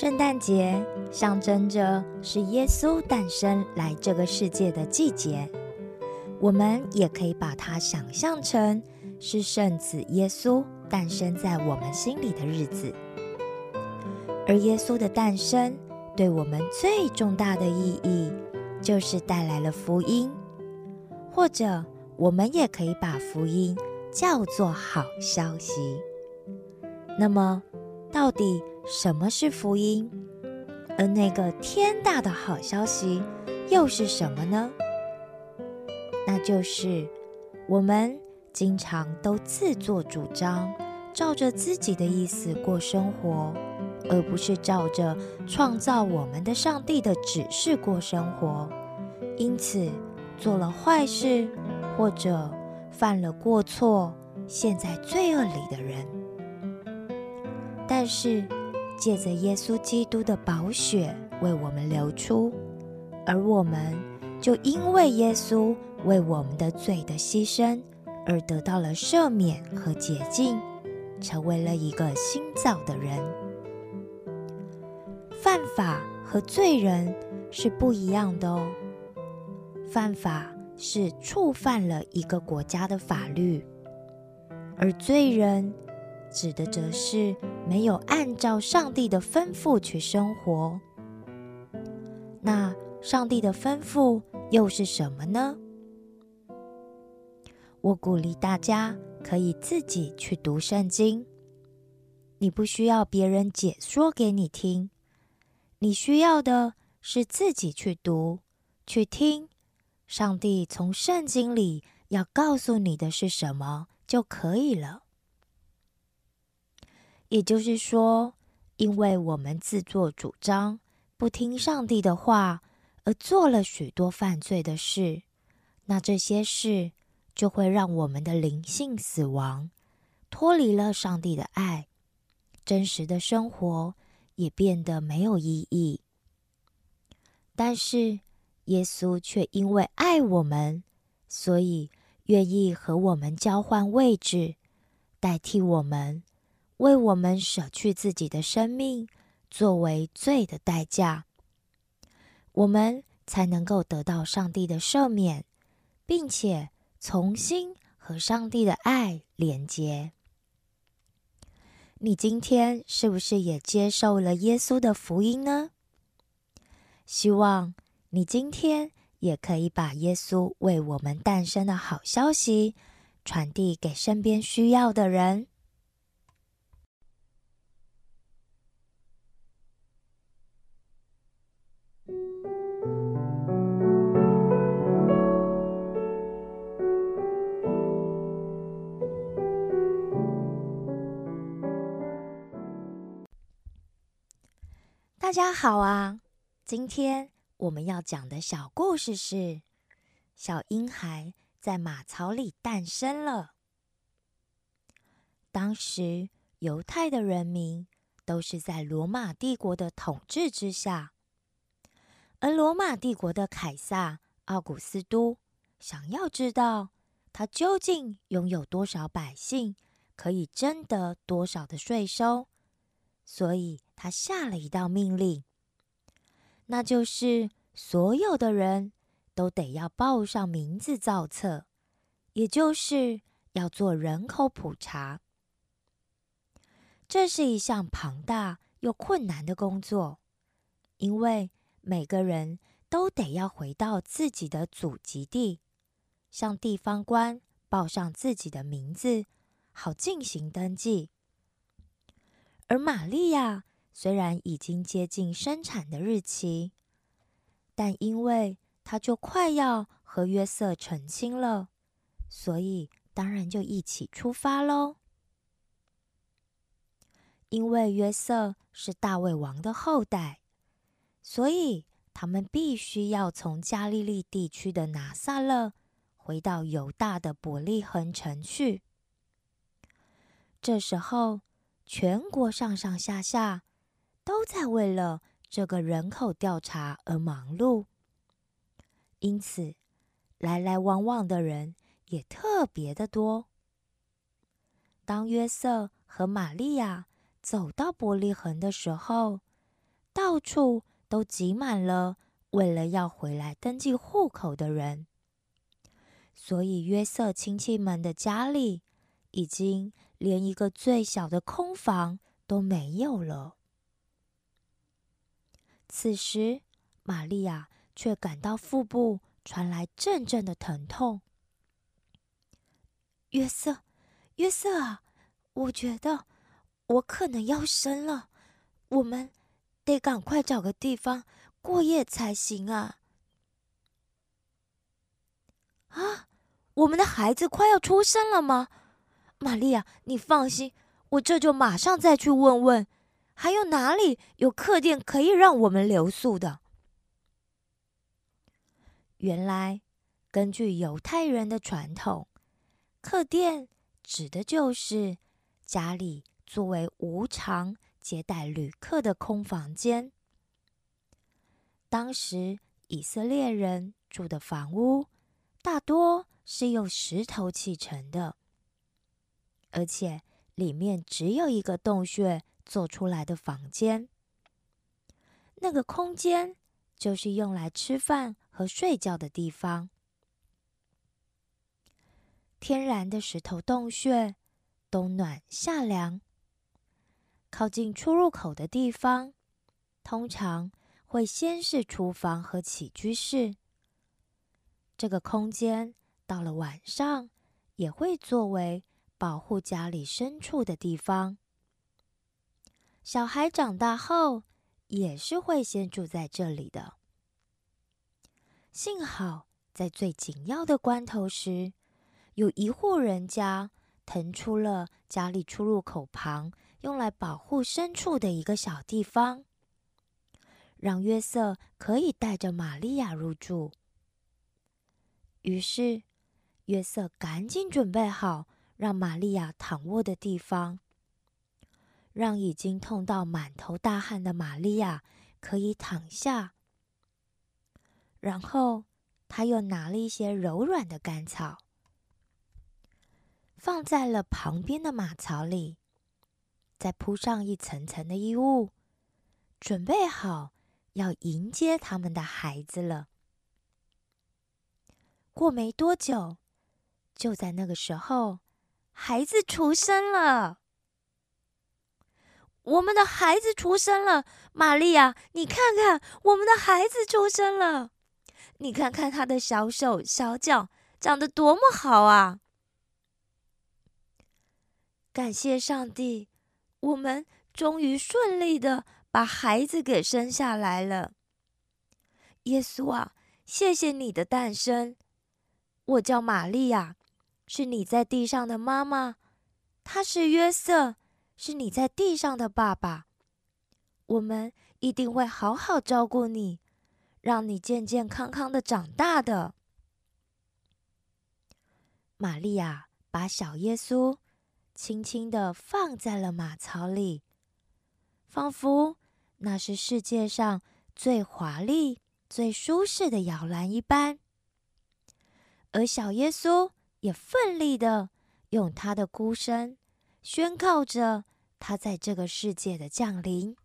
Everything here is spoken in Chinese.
圣诞节象征着是耶稣诞生来这个世界的季节，我们也可以把它想象成是圣子耶稣诞生在我们心里的日子。而耶稣的诞生对我们最重大的意义，就是带来了福音，或者我们也可以把福音叫做好消息。那么，到底？什么是福音？而那个天大的好消息又是什么呢？那就是我们经常都自作主张，照着自己的意思过生活，而不是照着创造我们的上帝的指示过生活。因此，做了坏事或者犯了过错，陷在罪恶里的人。但是。借着耶稣基督的宝血为我们流出，而我们就因为耶稣为我们的罪的牺牲而得到了赦免和洁净，成为了一个新造的人。犯法和罪人是不一样的哦。犯法是触犯了一个国家的法律，而罪人。指的则是没有按照上帝的吩咐去生活。那上帝的吩咐又是什么呢？我鼓励大家可以自己去读圣经，你不需要别人解说给你听，你需要的是自己去读、去听，上帝从圣经里要告诉你的是什么就可以了。也就是说，因为我们自作主张，不听上帝的话，而做了许多犯罪的事，那这些事就会让我们的灵性死亡，脱离了上帝的爱，真实的生活也变得没有意义。但是耶稣却因为爱我们，所以愿意和我们交换位置，代替我们。为我们舍去自己的生命，作为罪的代价，我们才能够得到上帝的赦免，并且重新和上帝的爱连接。你今天是不是也接受了耶稣的福音呢？希望你今天也可以把耶稣为我们诞生的好消息传递给身边需要的人。大家好啊！今天我们要讲的小故事是：小婴孩在马槽里诞生了。当时犹太的人民都是在罗马帝国的统治之下，而罗马帝国的凯撒奥古斯都想要知道他究竟拥有多少百姓，可以征得多少的税收。所以他下了一道命令，那就是所有的人都得要报上名字造册，也就是要做人口普查。这是一项庞大又困难的工作，因为每个人都得要回到自己的祖籍地，向地方官报上自己的名字，好进行登记。而玛利亚虽然已经接近生产的日期，但因为他就快要和约瑟成亲了，所以当然就一起出发喽。因为约瑟是大卫王的后代，所以他们必须要从加利利地区的拿撒勒回到犹大的伯利恒城去。这时候。全国上上下下都在为了这个人口调查而忙碌，因此来来往往的人也特别的多。当约瑟和玛利亚走到伯利恒的时候，到处都挤满了为了要回来登记户口的人，所以约瑟亲戚们的家里已经连一个最小的空房都没有了。此时，玛利亚却感到腹部传来阵阵的疼痛。约瑟，约瑟啊，我觉得我可能要生了，我们。得赶快找个地方过夜才行啊！啊，我们的孩子快要出生了吗？玛利亚，你放心，我这就马上再去问问，还有哪里有客店可以让我们留宿的。原来，根据犹太人的传统，客店指的就是家里作为无偿。接待旅客的空房间。当时以色列人住的房屋大多是用石头砌成的，而且里面只有一个洞穴做出来的房间。那个空间就是用来吃饭和睡觉的地方。天然的石头洞穴，冬暖夏凉。靠近出入口的地方，通常会先是厨房和起居室。这个空间到了晚上，也会作为保护家里牲畜的地方。小孩长大后，也是会先住在这里的。幸好在最紧要的关头时，有一户人家腾出了家里出入口旁。用来保护牲畜的一个小地方，让约瑟可以带着玛利亚入住。于是，约瑟赶紧准备好让玛利亚躺卧的地方，让已经痛到满头大汗的玛利亚可以躺下。然后，他又拿了一些柔软的干草，放在了旁边的马槽里。再铺上一层层的衣物，准备好要迎接他们的孩子了。过没多久，就在那个时候，孩子出生了。我们的孩子出生了，玛利亚，你看看，我们的孩子出生了。你看看他的小手小脚长得多么好啊！感谢上帝。我们终于顺利的把孩子给生下来了，耶稣啊，谢谢你的诞生。我叫玛利亚，是你在地上的妈妈；他是约瑟，是你在地上的爸爸。我们一定会好好照顾你，让你健健康康的长大的。玛利亚把小耶稣。轻轻的放在了马槽里，仿佛那是世界上最华丽、最舒适的摇篮一般。而小耶稣也奋力的用他的哭声宣告着他在这个世界的降临。